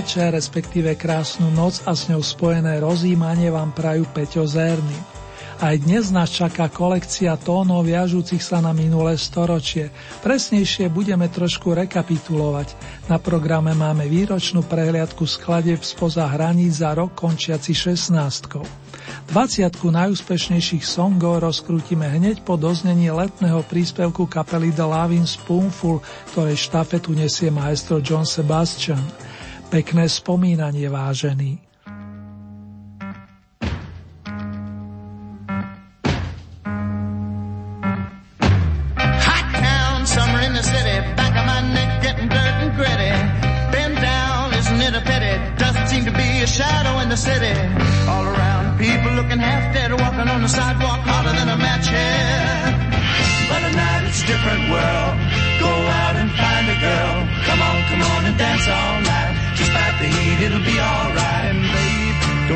Večer, respektíve krásnu noc a s ňou spojené rozímanie vám prajú Peťo Zérny. Aj dnes nás čaká kolekcia tónov viažúcich sa na minulé storočie. Presnejšie budeme trošku rekapitulovať. Na programe máme výročnú prehliadku skladeb spoza hraníc za rok končiaci 16. 20 najúspešnejších songov rozkrútime hneď po doznení letného príspevku kapely The Loving Spoonful, ktorej štafetu nesie maestro John Sebastian. Pekné spomínanie, vážený.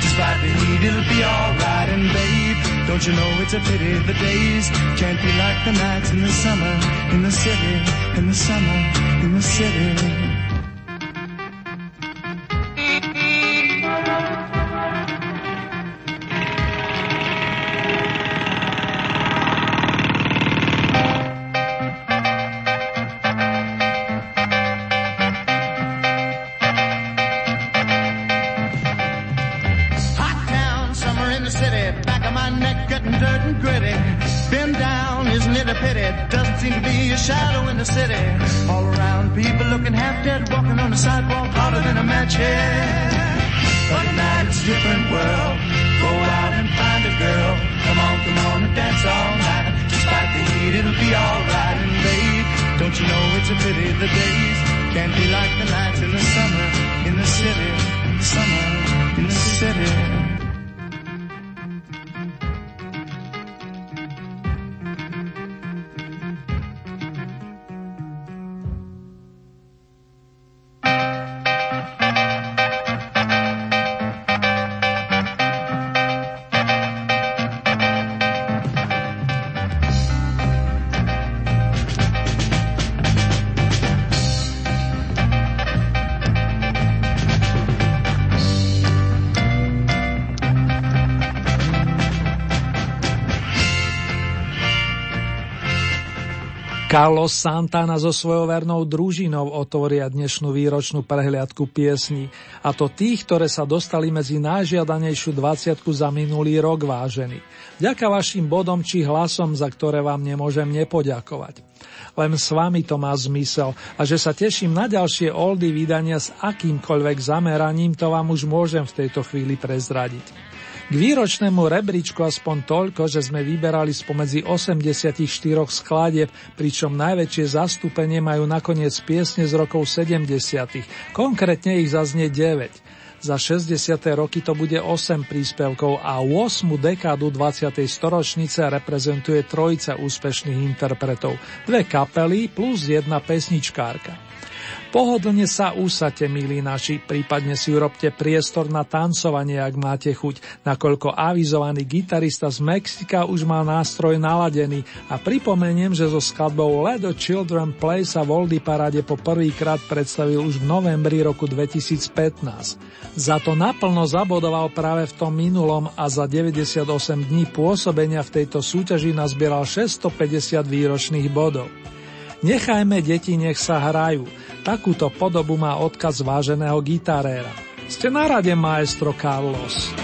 Despite the heat, it'll be alright. And babe, don't you know it's a pity the days can't be like the nights in the summer, in the city, in the summer, in the city. City. All around, people looking half dead, walking on the sidewalk harder than a match head. But tonight it's a different world. Go out and find a girl. Come on, come on and dance all night. Despite the heat, it'll be alright. And babe, don't you know it's a pity the days can't be like the nights in the summer Carlos Santana so svojou vernou družinou otvoria dnešnú výročnú prehliadku piesní, a to tých, ktoré sa dostali medzi najžiadanejšiu 20 za minulý rok vážený. Ďaká vašim bodom či hlasom, za ktoré vám nemôžem nepoďakovať. Len s vami to má zmysel a že sa teším na ďalšie oldy vydania s akýmkoľvek zameraním, to vám už môžem v tejto chvíli prezradiť. K výročnému rebríčku aspoň toľko, že sme vyberali spomedzi 84 skladieb, pričom najväčšie zastúpenie majú nakoniec piesne z rokov 70. Konkrétne ich zaznie 9. Za 60. roky to bude 8 príspevkov a 8 dekádu 20. storočnice reprezentuje trojica úspešných interpretov, dve kapely plus jedna pesničkárka. Pohodlne sa úsate, milí naši, prípadne si urobte priestor na tancovanie, ak máte chuť, nakoľko avizovaný gitarista z Mexika už má nástroj naladený a pripomeniem, že so skladbou Let the Children Play sa Voldy Parade po prvýkrát predstavil už v novembri roku 2015. Za to naplno zabodoval práve v tom minulom a za 98 dní pôsobenia v tejto súťaži nazbieral 650 výročných bodov. Nechajme deti, nech sa hrajú. Takúto podobu má odkaz váženého gitaréra. Ste na rade, maestro Carlos.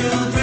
Children.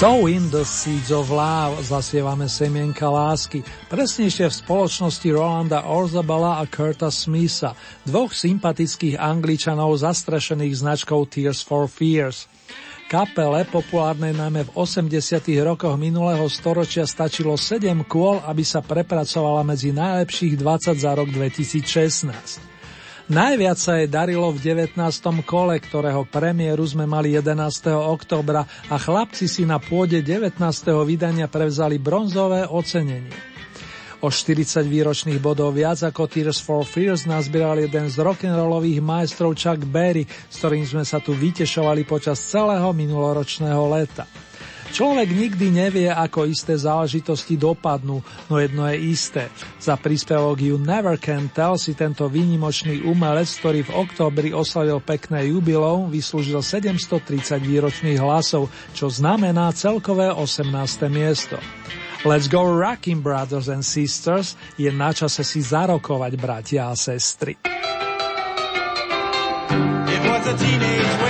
So in the Seeds of Love zasievame semienka lásky, presnejšie v spoločnosti Rolanda Orzabala a Kurta Smitha, dvoch sympatických angličanov zastrešených značkou Tears for Fears. Kapele, populárnej najmä v 80. rokoch minulého storočia, stačilo 7 kôl, aby sa prepracovala medzi najlepších 20 za rok 2016. Najviac sa jej darilo v 19. kole, ktorého premiéru sme mali 11. oktobra a chlapci si na pôde 19. vydania prevzali bronzové ocenenie. O 40 výročných bodov viac ako Tears for Fears nazbieral jeden z rock'n'rollových majstrov Chuck Berry, s ktorým sme sa tu vytešovali počas celého minuloročného leta. Človek nikdy nevie, ako isté záležitosti dopadnú, no jedno je isté. Za príspevok You Never Can Tell si tento výnimočný umelec, ktorý v októbri oslavil pekné jubilom, vyslúžil 730 výročných hlasov, čo znamená celkové 18. miesto. Let's go rocking brothers and sisters, je na čase si zarokovať bratia a sestry. It was a teenage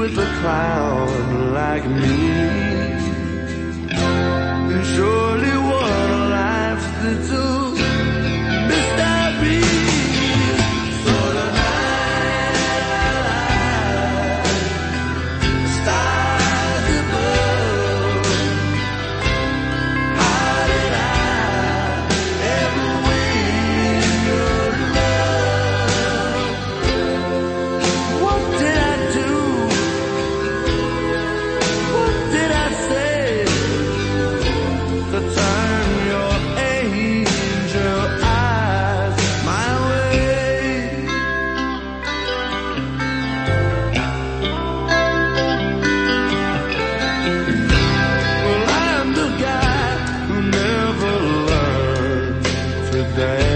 With a clown like me. name.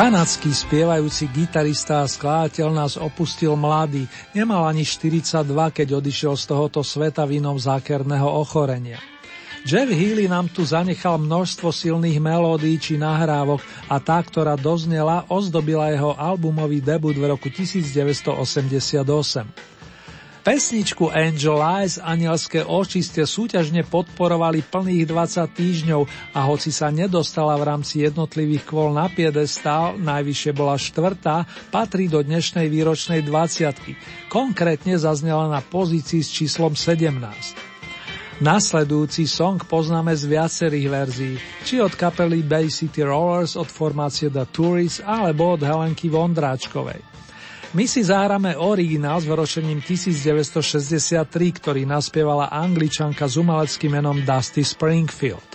Kanadský spievajúci gitarista a skladateľ nás opustil mladý, nemal ani 42, keď odišiel z tohoto sveta vinom zákerného ochorenia. Jeff Healy nám tu zanechal množstvo silných melódií či nahrávok a tá, ktorá doznela, ozdobila jeho albumový debut v roku 1988. Pesničku Angel Eyes Anielské oči ste súťažne podporovali plných 20 týždňov a hoci sa nedostala v rámci jednotlivých kvôl na piedestál, najvyššie bola štvrtá, patrí do dnešnej výročnej 20. Konkrétne zaznela na pozícii s číslom 17. Nasledujúci song poznáme z viacerých verzií, či od kapely Bay City Rollers, od formácie The Tourists alebo od Helenky Vondráčkovej. My si zahráme originál s vyročením 1963, ktorý naspievala angličanka s umeleckým menom Dusty Springfield.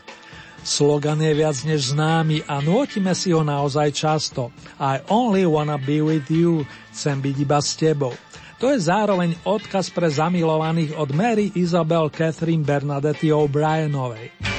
Slogan je viac než známy a nôtime si ho naozaj často. I only wanna be with you, chcem byť iba s tebou. To je zároveň odkaz pre zamilovaných od Mary Isabel Catherine Bernadette O'Brienovej.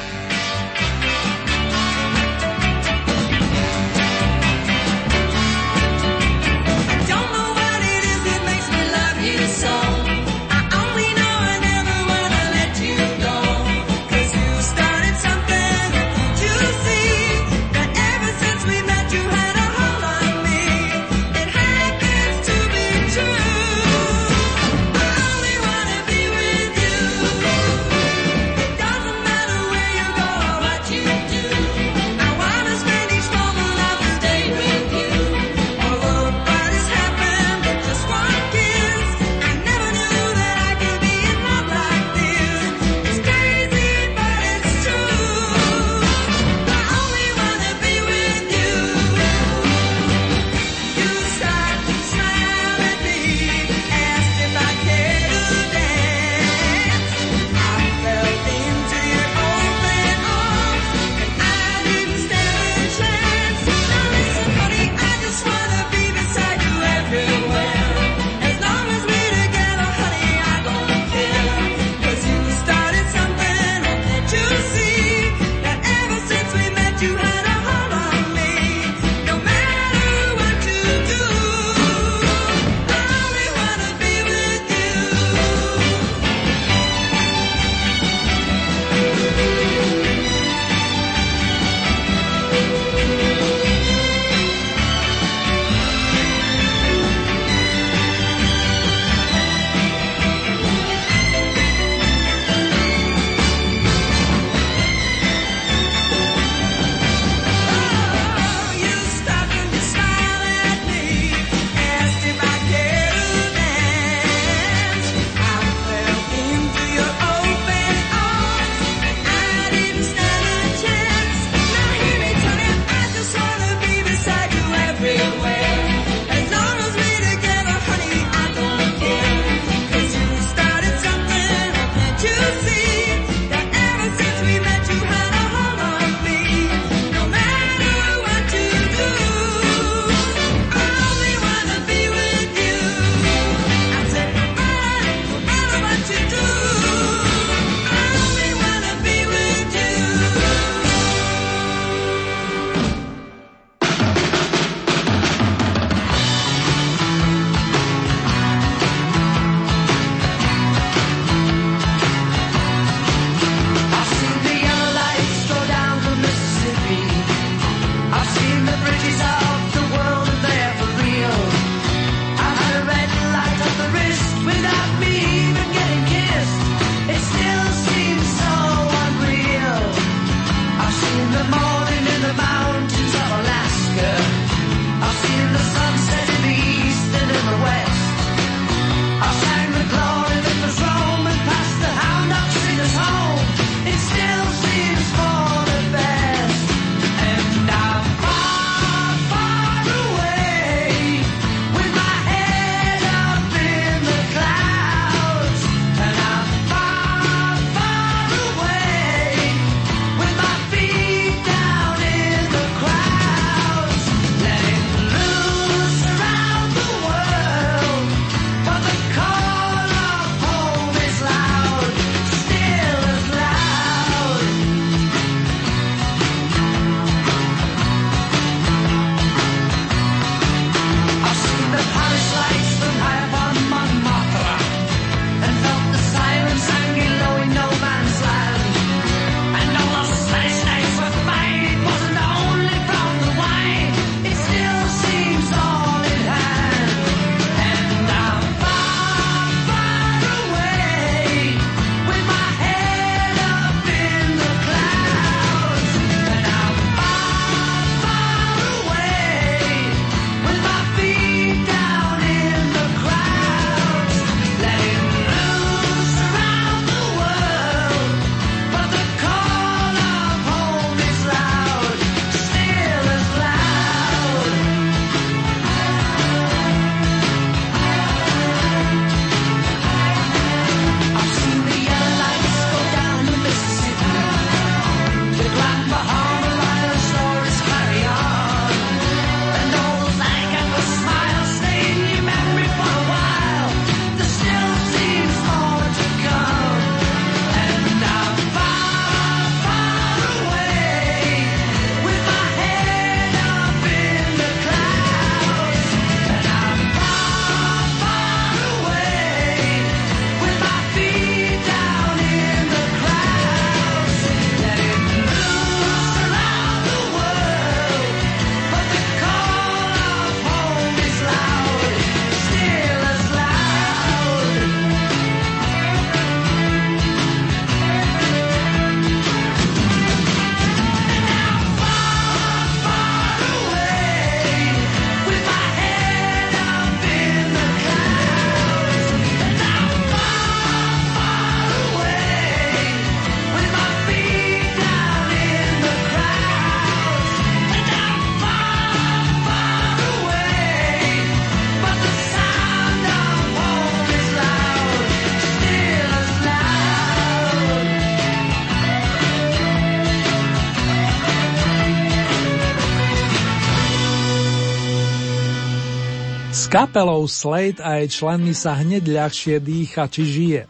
Kapelou Slade a jej členmi sa hneď ľahšie dýcha či žije.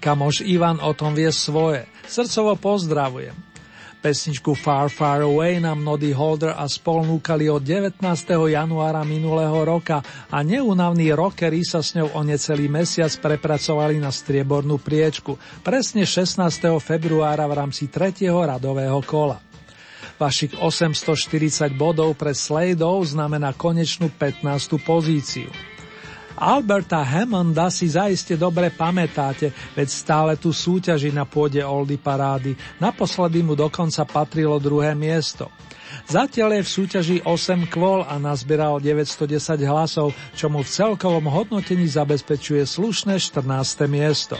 Kamoš Ivan o tom vie svoje. Srdcovo pozdravujem. Pesničku Far Far Away nám Nody Holder a spol núkali od 19. januára minulého roka a neunavní rockery sa s ňou o necelý mesiac prepracovali na striebornú priečku, presne 16. februára v rámci 3. radového kola. Vašich 840 bodov pre Sladeov znamená konečnú 15. pozíciu. Alberta Hammonda si zaiste dobre pamätáte, veď stále tu súťaži na pôde Oldy parády. Naposledy mu dokonca patrilo druhé miesto. Zatiaľ je v súťaži 8 kvôl a nazbieral 910 hlasov, čo mu v celkovom hodnotení zabezpečuje slušné 14. miesto.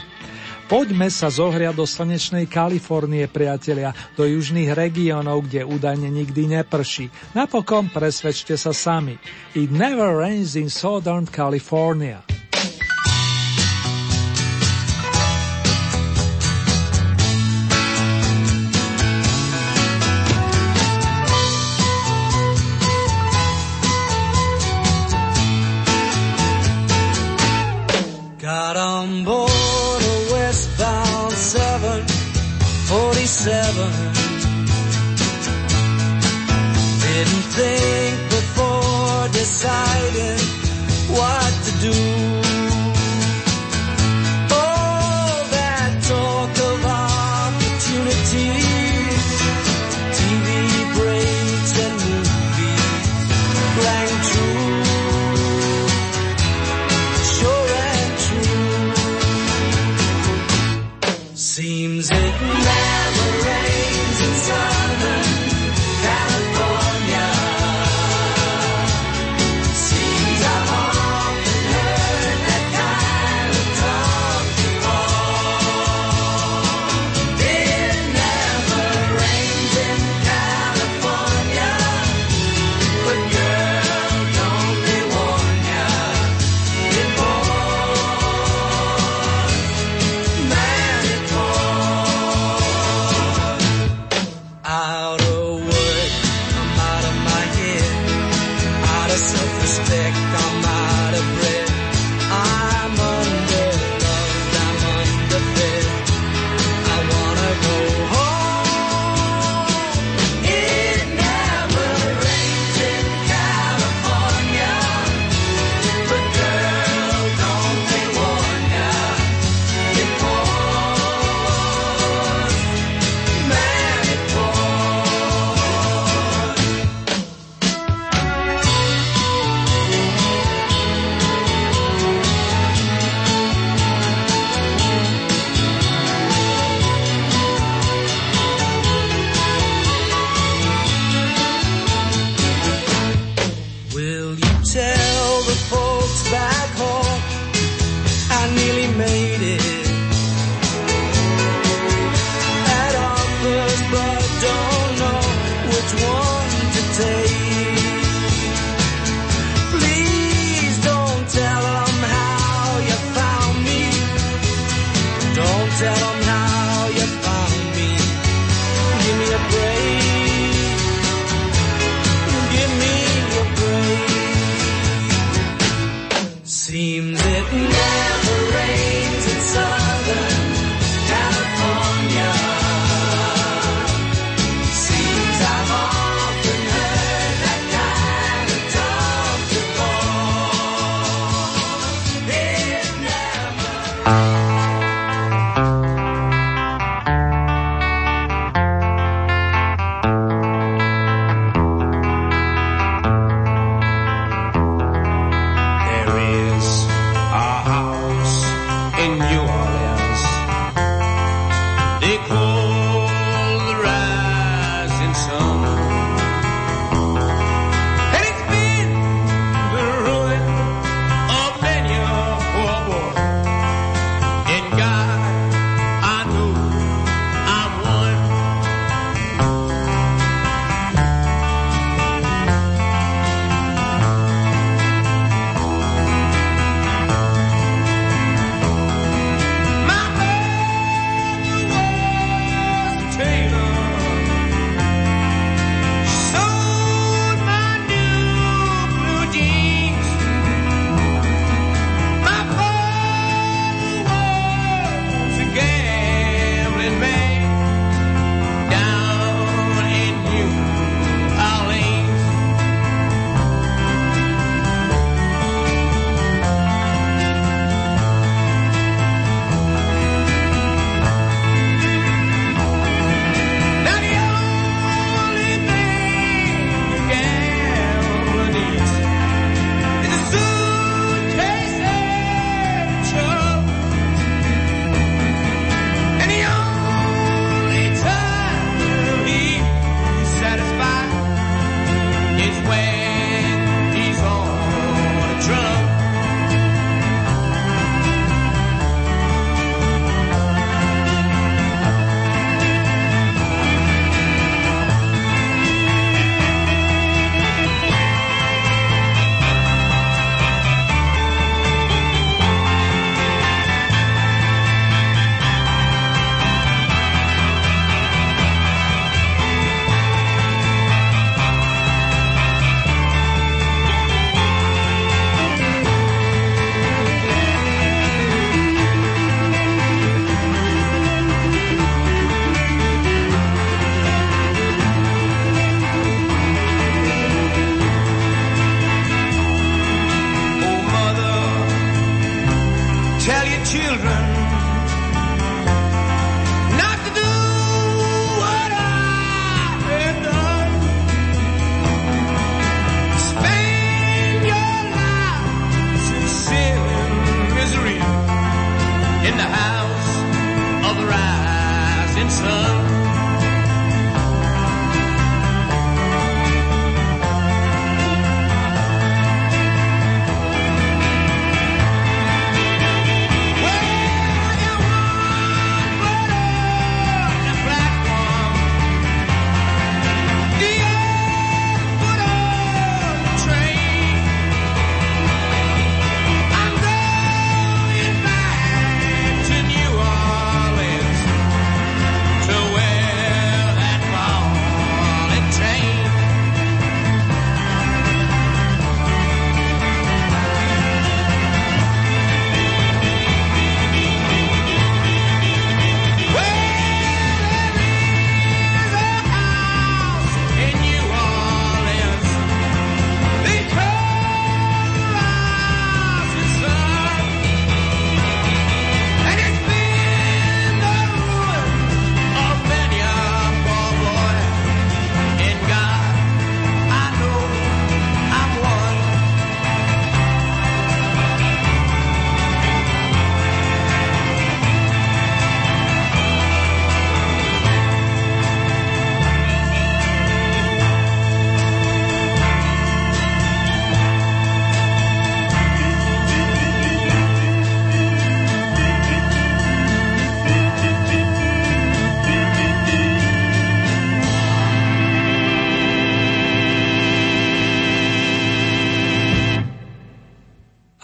Poďme sa zohriať do slnečnej Kalifornie, priatelia, do južných regiónov, kde údajne nikdy neprší. Napokon presvedčte sa sami. It never rains in Southern California.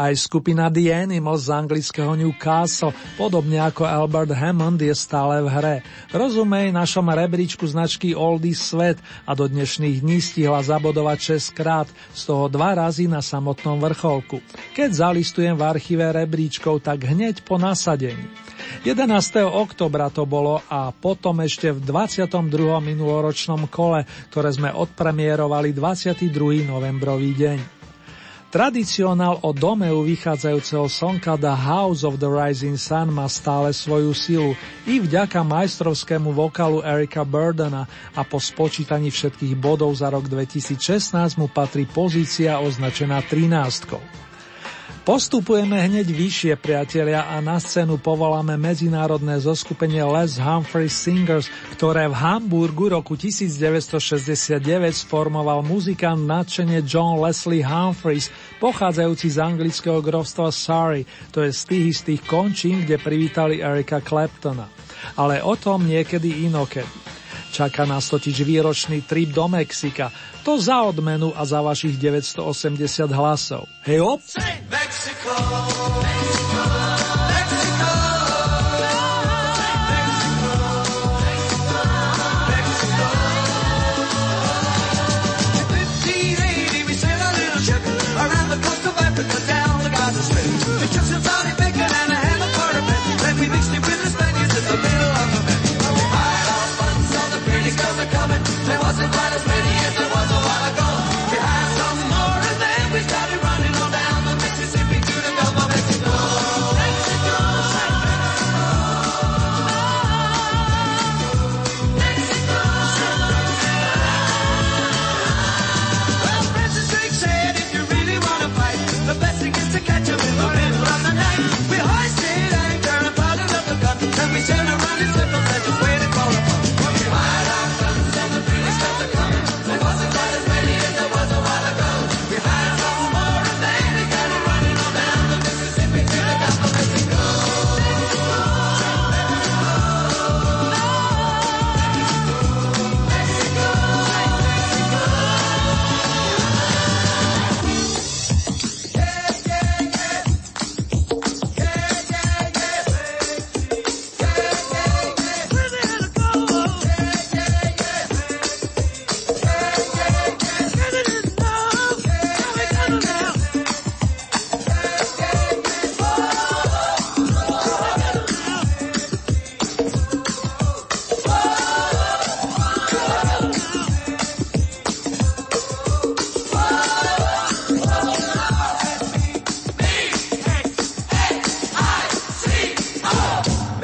Aj skupina The Animals z anglického Newcastle, podobne ako Albert Hammond, je stále v hre. Rozumej našom rebríčku značky Oldy Svet a do dnešných dní stihla zabodovať 6 krát, z toho dva razy na samotnom vrcholku. Keď zalistujem v archíve rebríčkov, tak hneď po nasadení. 11. oktobra to bolo a potom ešte v 22. minuloročnom kole, ktoré sme odpremierovali 22. novembrový deň. Tradicionál o domeu vychádzajúceho slnka The House of the Rising Sun má stále svoju silu i vďaka majstrovskému vokalu Erika Burdena a po spočítaní všetkých bodov za rok 2016 mu patrí pozícia označená 13. Postupujeme hneď vyššie, priatelia, a na scénu povoláme medzinárodné zoskupenie Les Humphrey Singers, ktoré v Hamburgu roku 1969 sformoval muzikant nadšenie John Leslie Humphreys, pochádzajúci z anglického grovstva Surrey, to je z tých istých končín, kde privítali Erika Claptona. Ale o tom niekedy inokedy. Čaká nás totiž výročný trip do Mexika. To za odmenu a za vašich 980 hlasov. Hej op! Mexico, Mexico.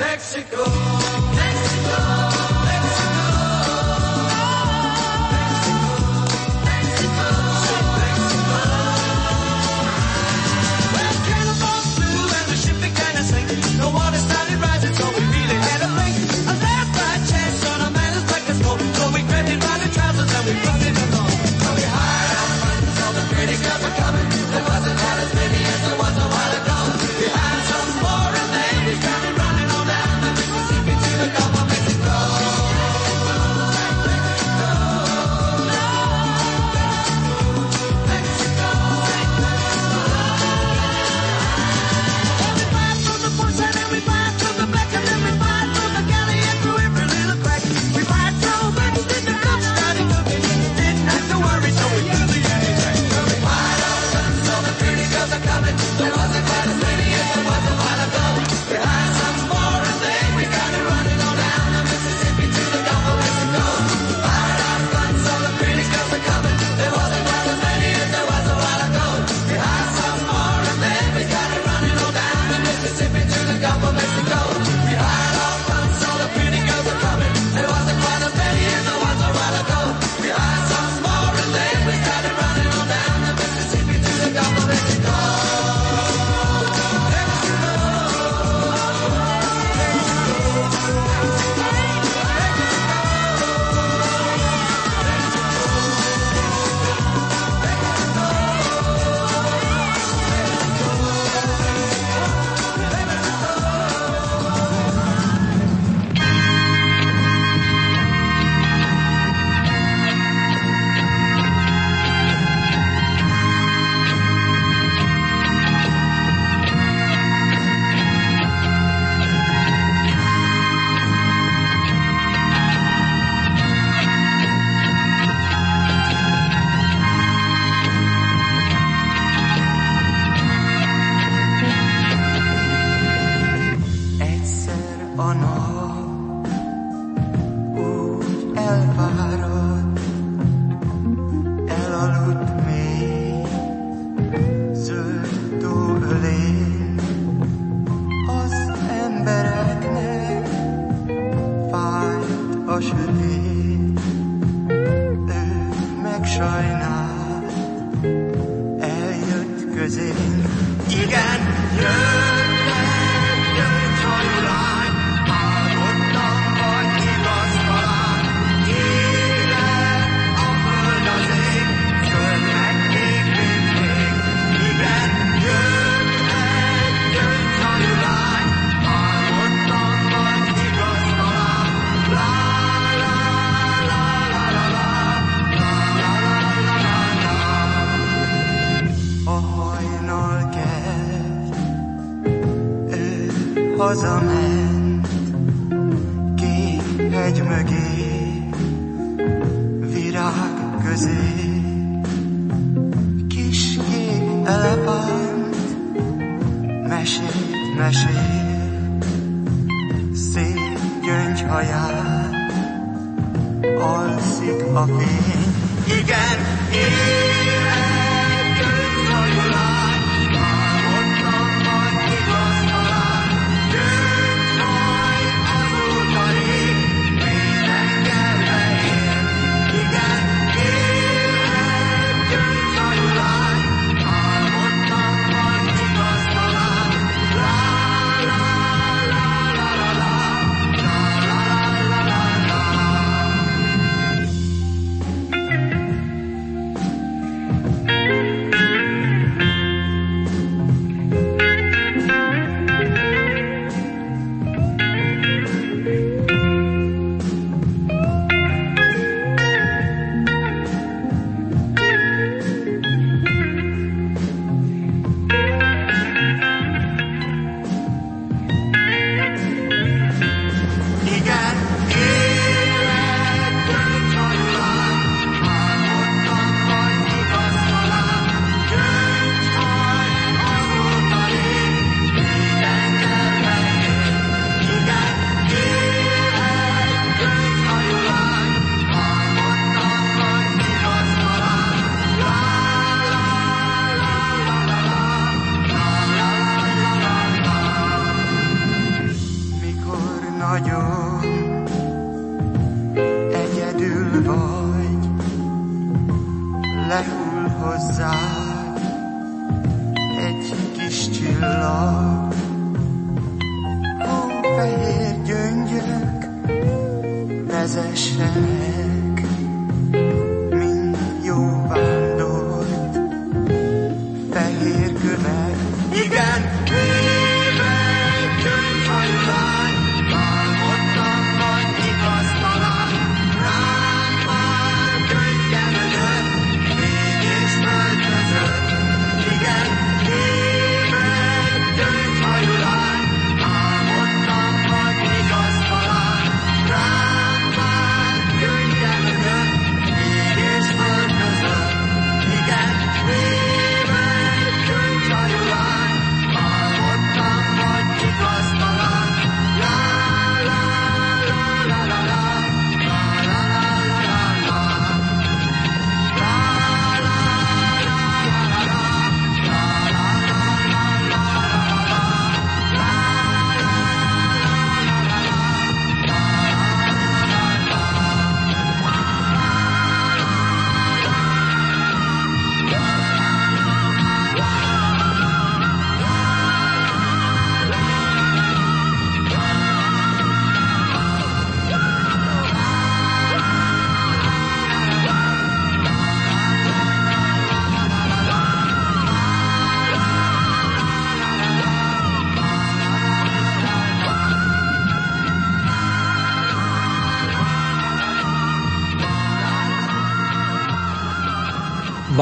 Mexico.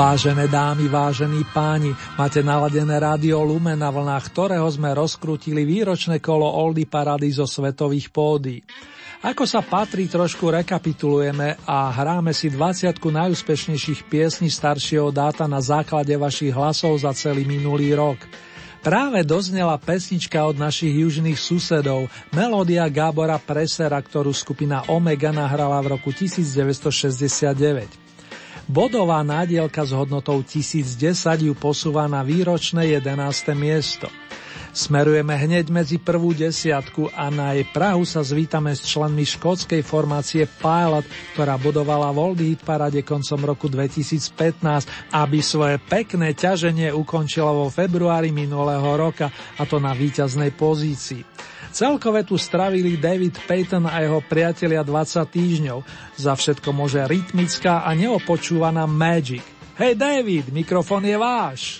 Vážené dámy, vážení páni, máte naladené rádio Lumen, na vlnách ktorého sme rozkrutili výročné kolo Oldy Parady zo svetových pódy. Ako sa patrí, trošku rekapitulujeme a hráme si 20 najúspešnejších piesní staršieho dáta na základe vašich hlasov za celý minulý rok. Práve doznela pesnička od našich južných susedov, melódia Gábora Presera, ktorú skupina Omega nahrala v roku 1969. Bodová nádielka s hodnotou 1010 ju posúva na výročné 11. miesto. Smerujeme hneď medzi prvú desiatku a na jej Prahu sa zvítame s členmi škótskej formácie Pilot, ktorá budovala Voldy Hit parade koncom roku 2015, aby svoje pekné ťaženie ukončila vo februári minulého roka, a to na víťaznej pozícii. Celkové tu stravili David Payton a jeho priatelia 20 týždňov. Za všetko môže rytmická a neopočúvaná Magic. Hej David, mikrofon je váš.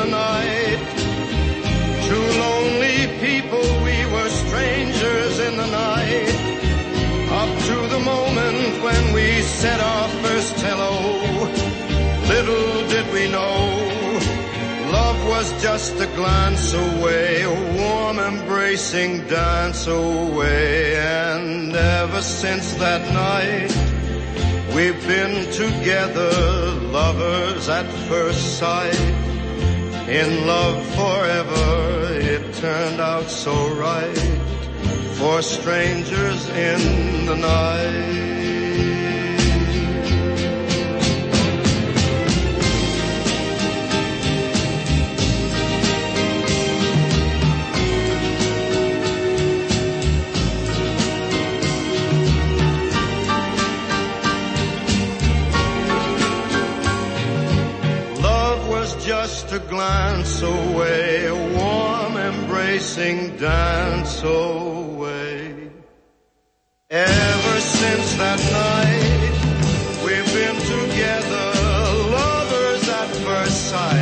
the night. Two lonely people, we were strangers in the night. Up to the moment when we said our first hello. Little did we know, love was just a glance away, a warm embracing dance away. And ever since that night, We've been together, lovers at first sight in love forever. It turned out so right for strangers in the night. A glance away, a warm embracing dance away. Ever since that night, we've been together, lovers at first sight,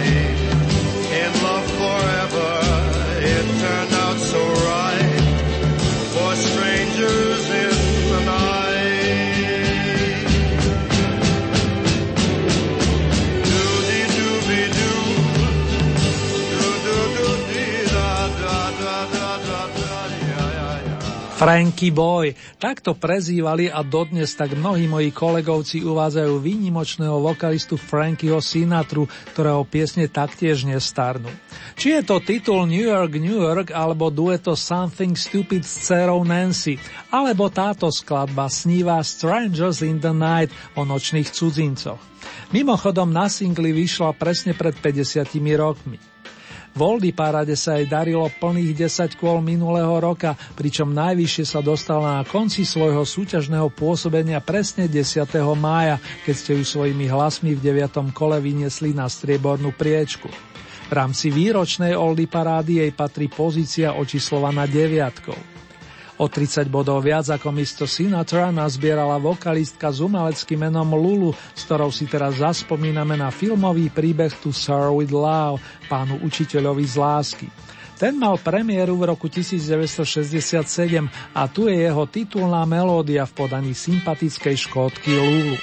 Frankie Boy, takto prezývali a dodnes tak mnohí moji kolegovci uvádzajú výnimočného vokalistu Frankieho Sinatru, ktorého piesne taktiež nestarnú. Či je to titul New York, New York, alebo dueto Something Stupid s dcerou Nancy, alebo táto skladba sníva Strangers in the Night o nočných cudzincoch. Mimochodom na singli vyšla presne pred 50 rokmi. V Oldy Parade sa jej darilo plných 10 kôl minulého roka, pričom najvyššie sa dostala na konci svojho súťažného pôsobenia presne 10. mája, keď ste ju svojimi hlasmi v 9. kole vyniesli na striebornú priečku. V rámci výročnej Oldy Parády jej patrí pozícia očíslovaná deviatkou. O 30 bodov viac ako Mr. Sinatra nazbierala vokalistka s umeleckým menom Lulu, s ktorou si teraz zaspomíname na filmový príbeh To Sir with Love, pánu učiteľovi z lásky. Ten mal premiéru v roku 1967 a tu je jeho titulná melódia v podaní sympatickej škótky Lulu.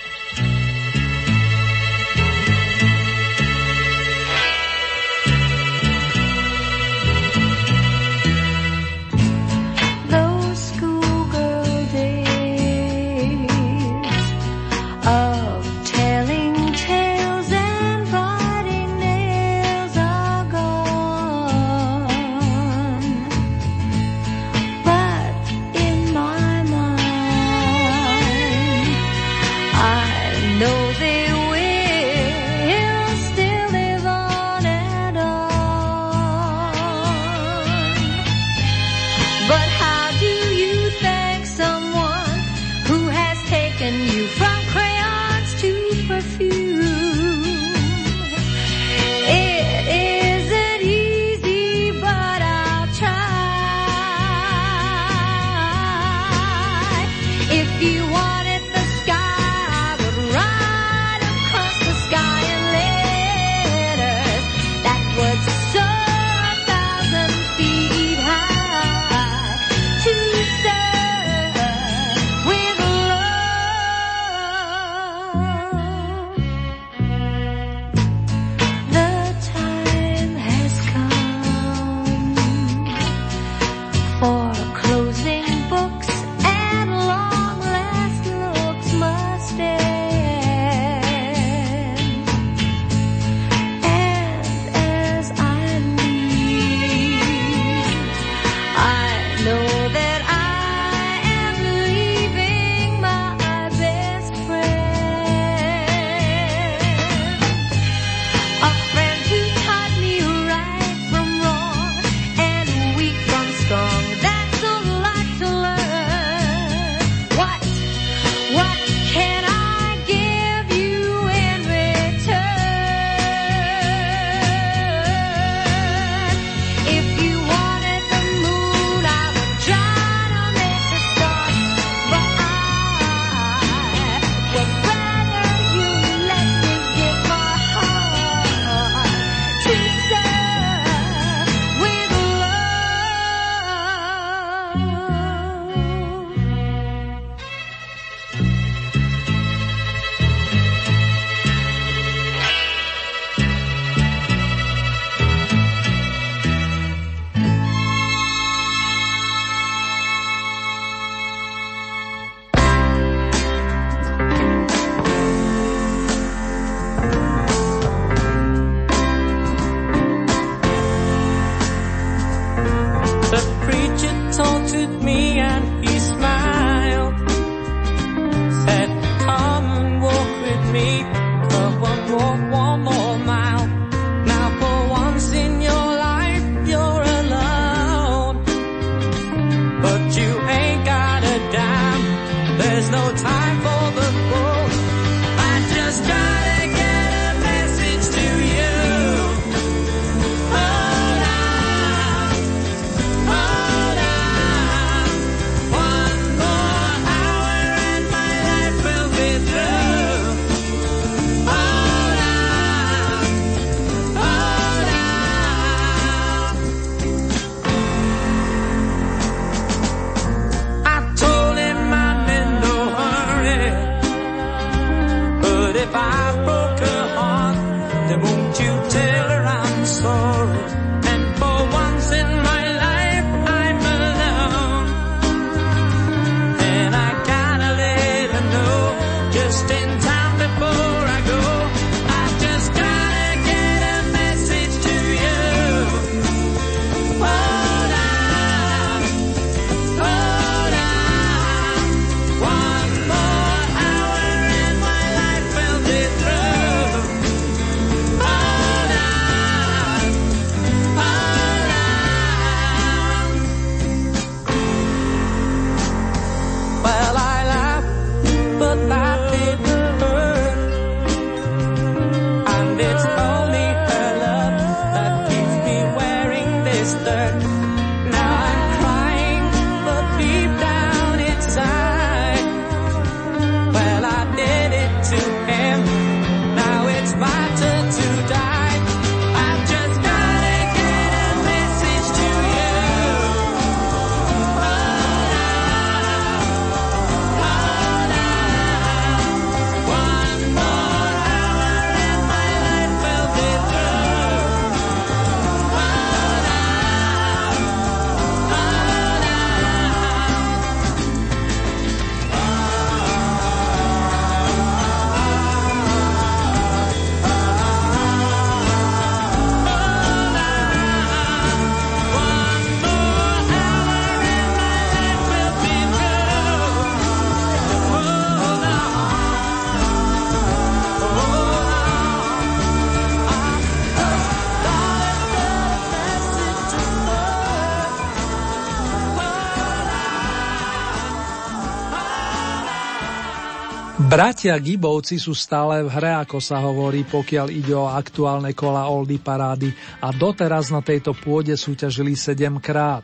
Bratia Gibovci sú stále v hre, ako sa hovorí, pokiaľ ide o aktuálne kola Oldy parády a doteraz na tejto pôde súťažili 7 krát.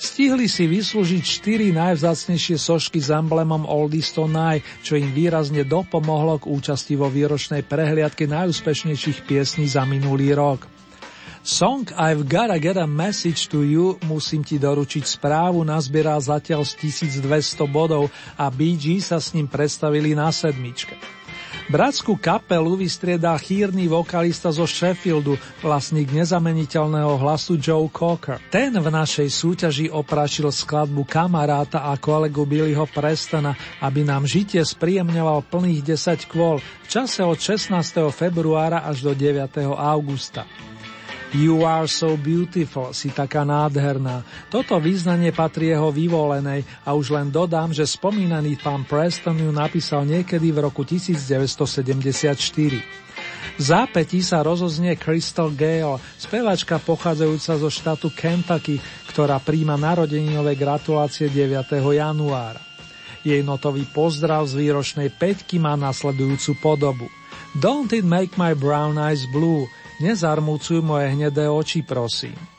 Stihli si vyslúžiť 4 najvzácnejšie sošky s emblemom Oldies Tonight, čo im výrazne dopomohlo k účasti vo výročnej prehliadke najúspešnejších piesní za minulý rok. Song I've Gotta Get a Message to You musím ti doručiť správu nazbieral zatiaľ z 1200 bodov a BG sa s ním predstavili na sedmičke. Bratskú kapelu vystriedal chýrny vokalista zo Sheffieldu, vlastník nezameniteľného hlasu Joe Cocker. Ten v našej súťaži oprašil skladbu kamaráta a kolegu Billyho Prestona, aby nám žitie spríjemňoval plných 10 kvôl v čase od 16. februára až do 9. augusta. You are so beautiful, si taká nádherná. Toto význanie patrí jeho vyvolenej a už len dodám, že spomínaný pán Preston ju napísal niekedy v roku 1974. V zápätí sa rozoznie Crystal Gale, spevačka pochádzajúca zo štátu Kentucky, ktorá príjma narodeninové gratulácie 9. januára. Jej notový pozdrav z výročnej peťky má nasledujúcu podobu. Don't it make my brown eyes blue, Nezarmúcuj moje hnedé oči, prosím.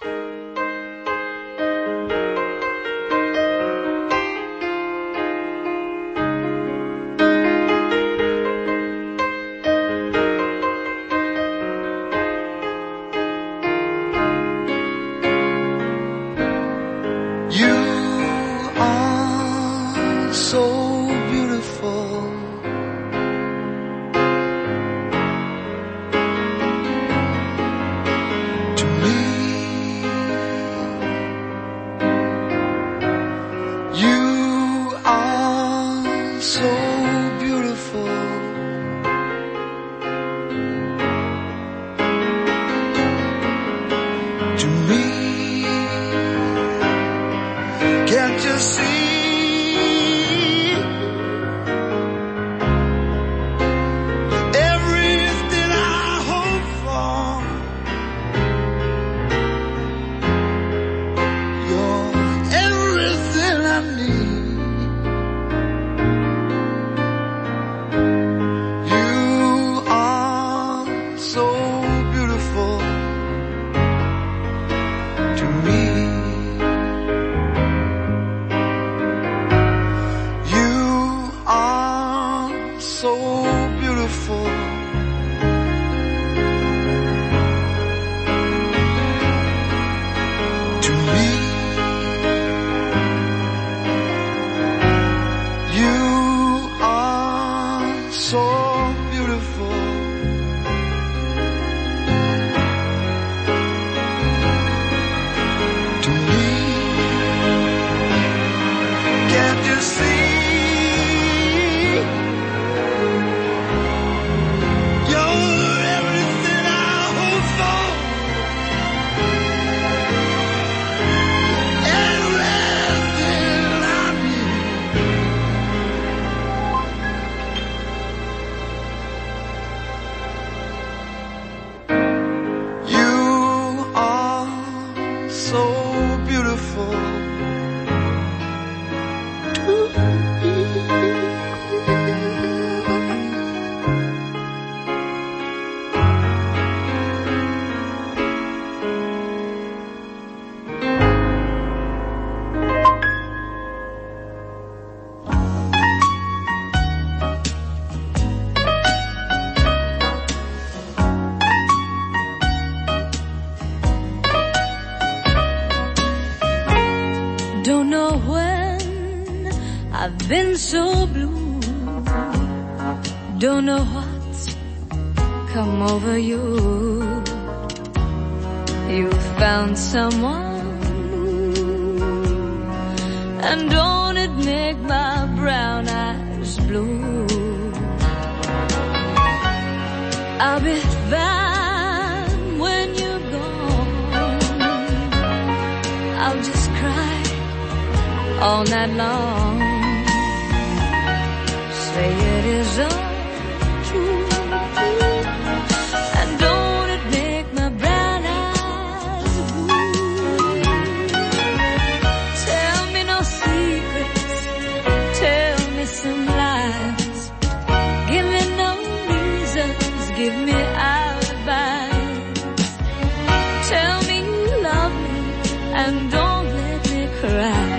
and don't let me cry.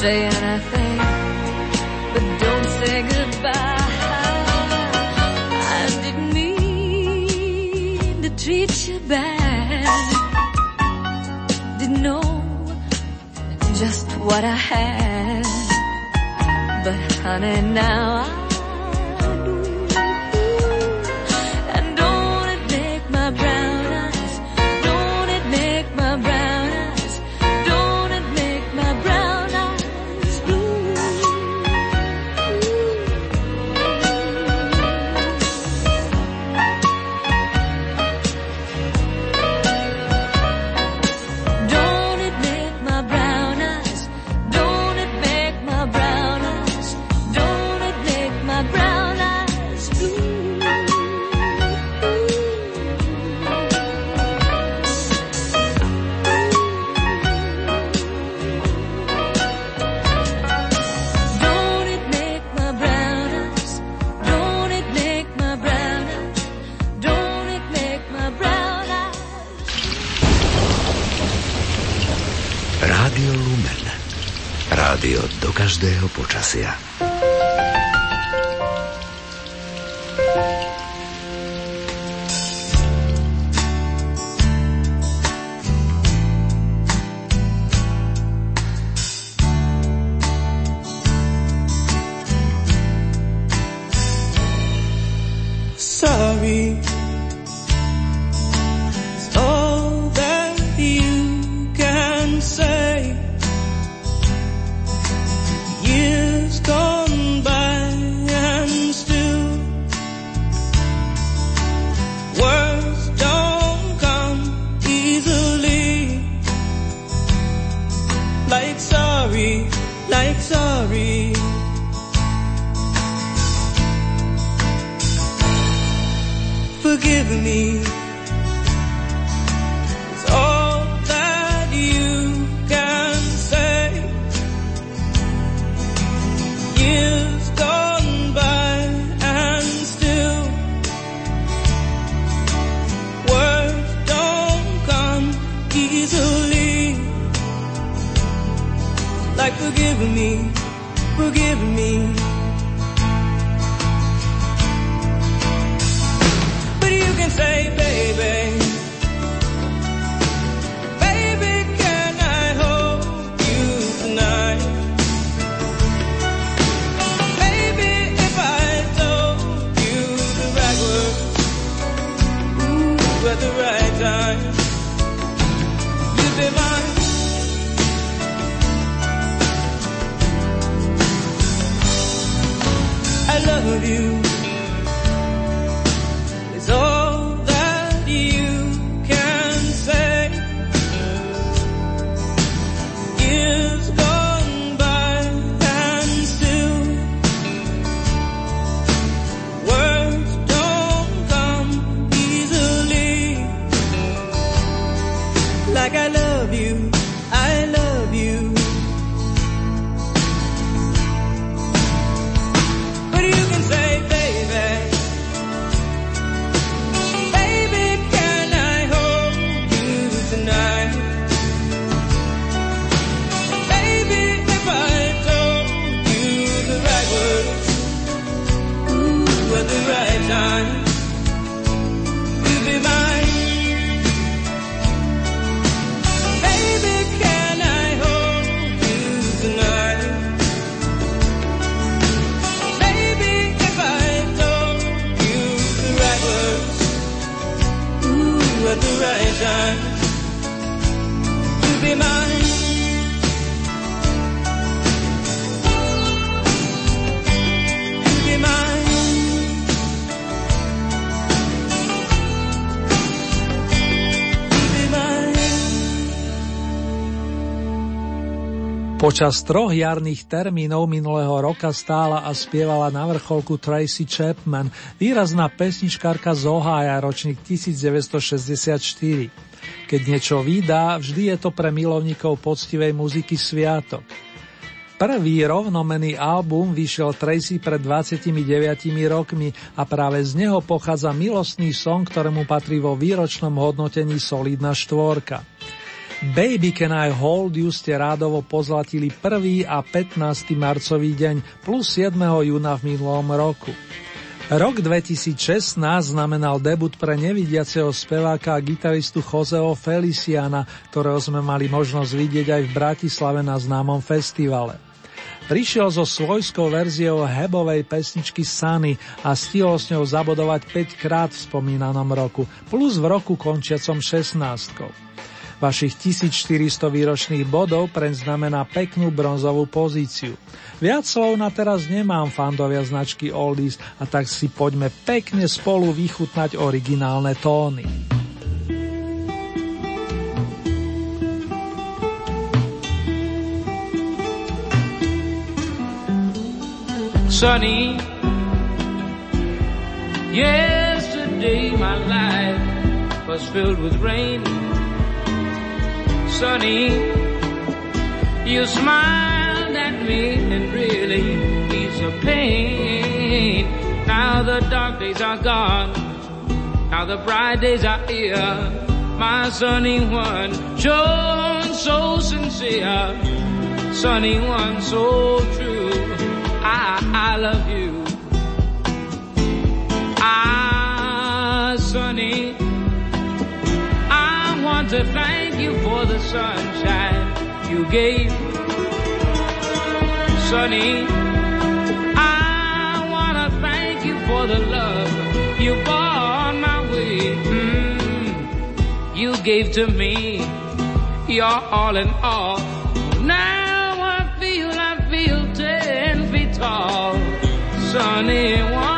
Say anything, but don't say goodbye. I didn't mean to treat you bad. Didn't know just what I had. But honey, now I sea. Počas troch jarných termínov minulého roka stála a spievala na vrcholku Tracy Chapman, výrazná pesničkárka z Ohája, ročník 1964. Keď niečo vydá, vždy je to pre milovníkov poctivej muziky sviatok. Prvý rovnomený album vyšiel Tracy pred 29 rokmi a práve z neho pochádza milostný song, ktorému patrí vo výročnom hodnotení Solidná štvorka. Baby Can I Hold You ste rádovo pozlatili 1. a 15. marcový deň plus 7. júna v minulom roku. Rok 2016 znamenal debut pre nevidiaceho speváka a gitaristu Joseho Feliciana, ktorého sme mali možnosť vidieť aj v Bratislave na známom festivale. Prišiel so svojskou verziou hebovej pesničky Sunny a stihol s ňou zabodovať 5 krát v spomínanom roku, plus v roku končiacom 16. Vašich 1400 výročných bodov preň znamená peknú bronzovú pozíciu. Viac slov na teraz nemám fandovia značky Oldies a tak si poďme pekne spolu vychutnať originálne tóny. Sunny, yesterday my life was filled with rain. Sunny. You smiled at me and really eased the pain. Now the dark days are gone. Now the bright days are here. My sunny one, shown so sincere. Sunny one, so true. I, I love you. Want to thank you for the sunshine you gave. Sunny, I want to thank you for the love you brought my way. Mm, you gave to me your all in all. Now I feel, I feel ten feet tall. Sunny one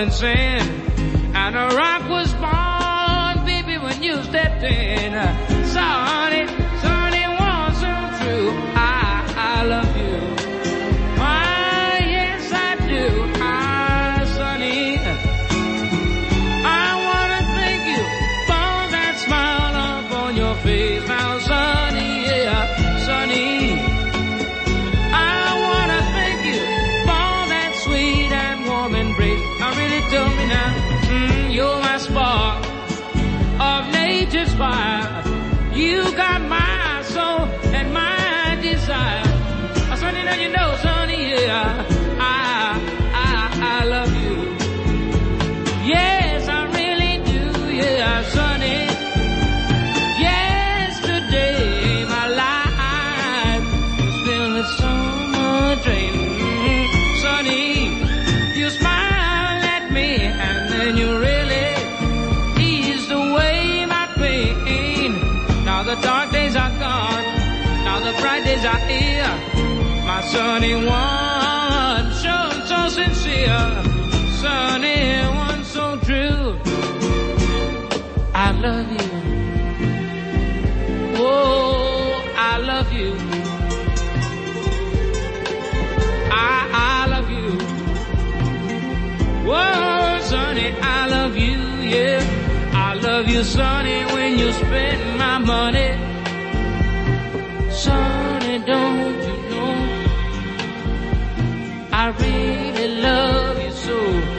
blowing sand, and a rock was born, baby, when you stepped in. Days. My sunny one, so, so sincere. Sunny one, so true. I love you. Oh, I love you. I, I love you. Whoa, Sonny, I love you, yeah. I love you, Sonny, when you spend my money. Sonny, don't you know? I really love you so.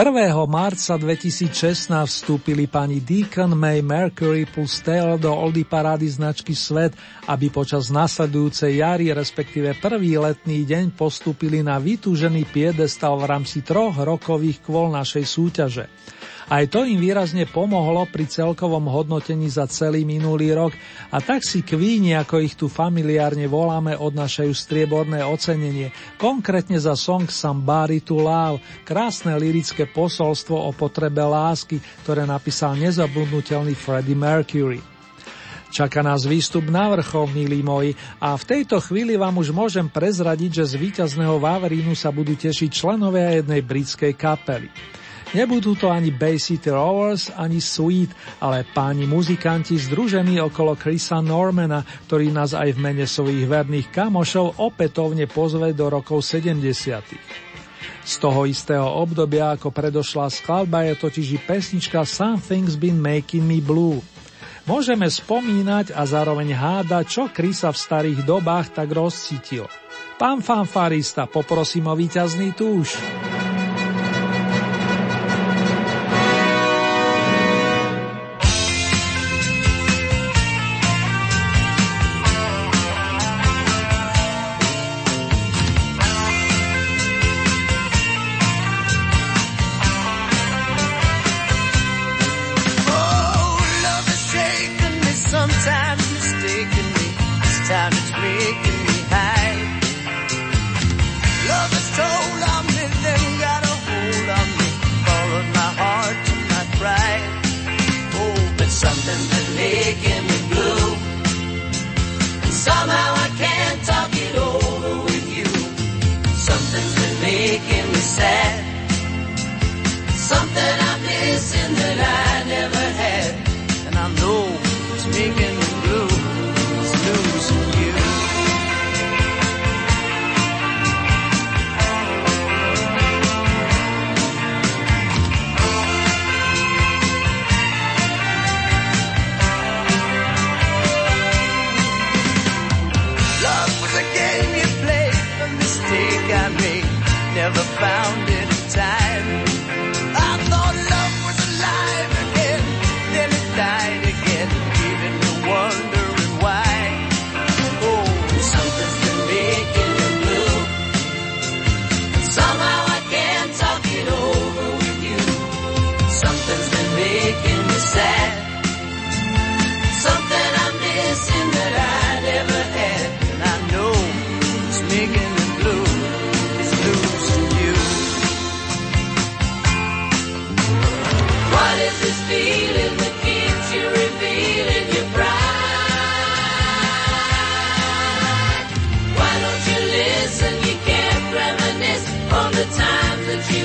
1. marca 2016 vstúpili pani Deacon May Mercury plus Theo do oldy parády značky Svet, aby počas nasledujúcej jary, respektíve prvý letný deň, postúpili na vytúžený piedestal v rámci troch rokových kvôl našej súťaže. Aj to im výrazne pomohlo pri celkovom hodnotení za celý minulý rok a tak si kvíni, ako ich tu familiárne voláme, odnašajú strieborné ocenenie, konkrétne za song Somebody to Love, krásne lirické posolstvo o potrebe lásky, ktoré napísal nezabudnutelný Freddie Mercury. Čaká nás výstup na vrchol, milí moji, a v tejto chvíli vám už môžem prezradiť, že z víťazného Vavrínu sa budú tešiť členovia jednej britskej kapely. Nebudú to ani City Rovers, ani Sweet, ale páni muzikanti združení okolo Chrisa Normana, ktorý nás aj v mene svojich verných kamošov opätovne pozve do rokov 70. Z toho istého obdobia ako predošla skladba je totiž i pesnička Something's Been Making Me Blue. Môžeme spomínať a zároveň hádať, čo Krisa v starých dobách tak rozcítil. Pán fanfarista, poprosím o víťazný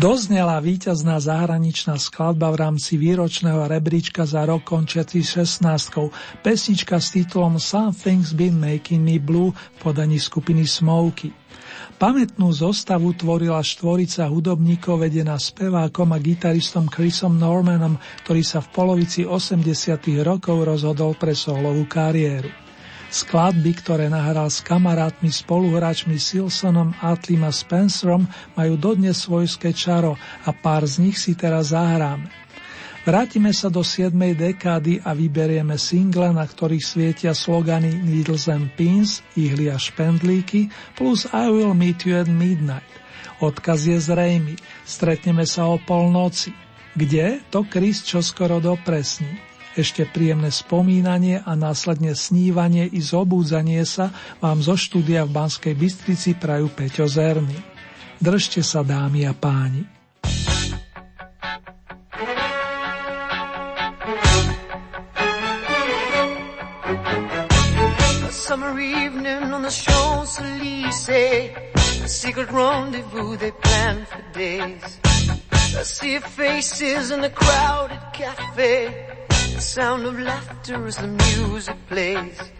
Doznela víťazná zahraničná skladba v rámci výročného rebríčka za rok končiaci 16. pesnička s titulom Something's Been Making Me Blue v podaní skupiny Smoky. Pamätnú zostavu tvorila štvorica hudobníkov vedená spevákom a gitaristom Chrisom Normanom, ktorý sa v polovici 80. rokov rozhodol pre solovú kariéru. Skladby, ktoré nahral s kamarátmi spoluhráčmi Silsonom, Atlim a Spencerom, majú dodnes svojské čaro a pár z nich si teraz zahráme. Vrátime sa do 7. dekády a vyberieme single, na ktorých svietia slogany Needles and Pins, ihly a špendlíky, plus I will meet you at midnight. Odkaz je zrejmy. Stretneme sa o polnoci. Kde? To Chris čoskoro dopresní. Ešte príjemné spomínanie a následne snívanie i zobúdzanie sa vám zo štúdia v Banskej Bystrici prajú Peťo Zerny. Držte sa dámy a páni. summer evening on the Champs-Élysées A secret rendezvous they planned for days I see faces in the crowded cafe the sound of laughter as the music plays.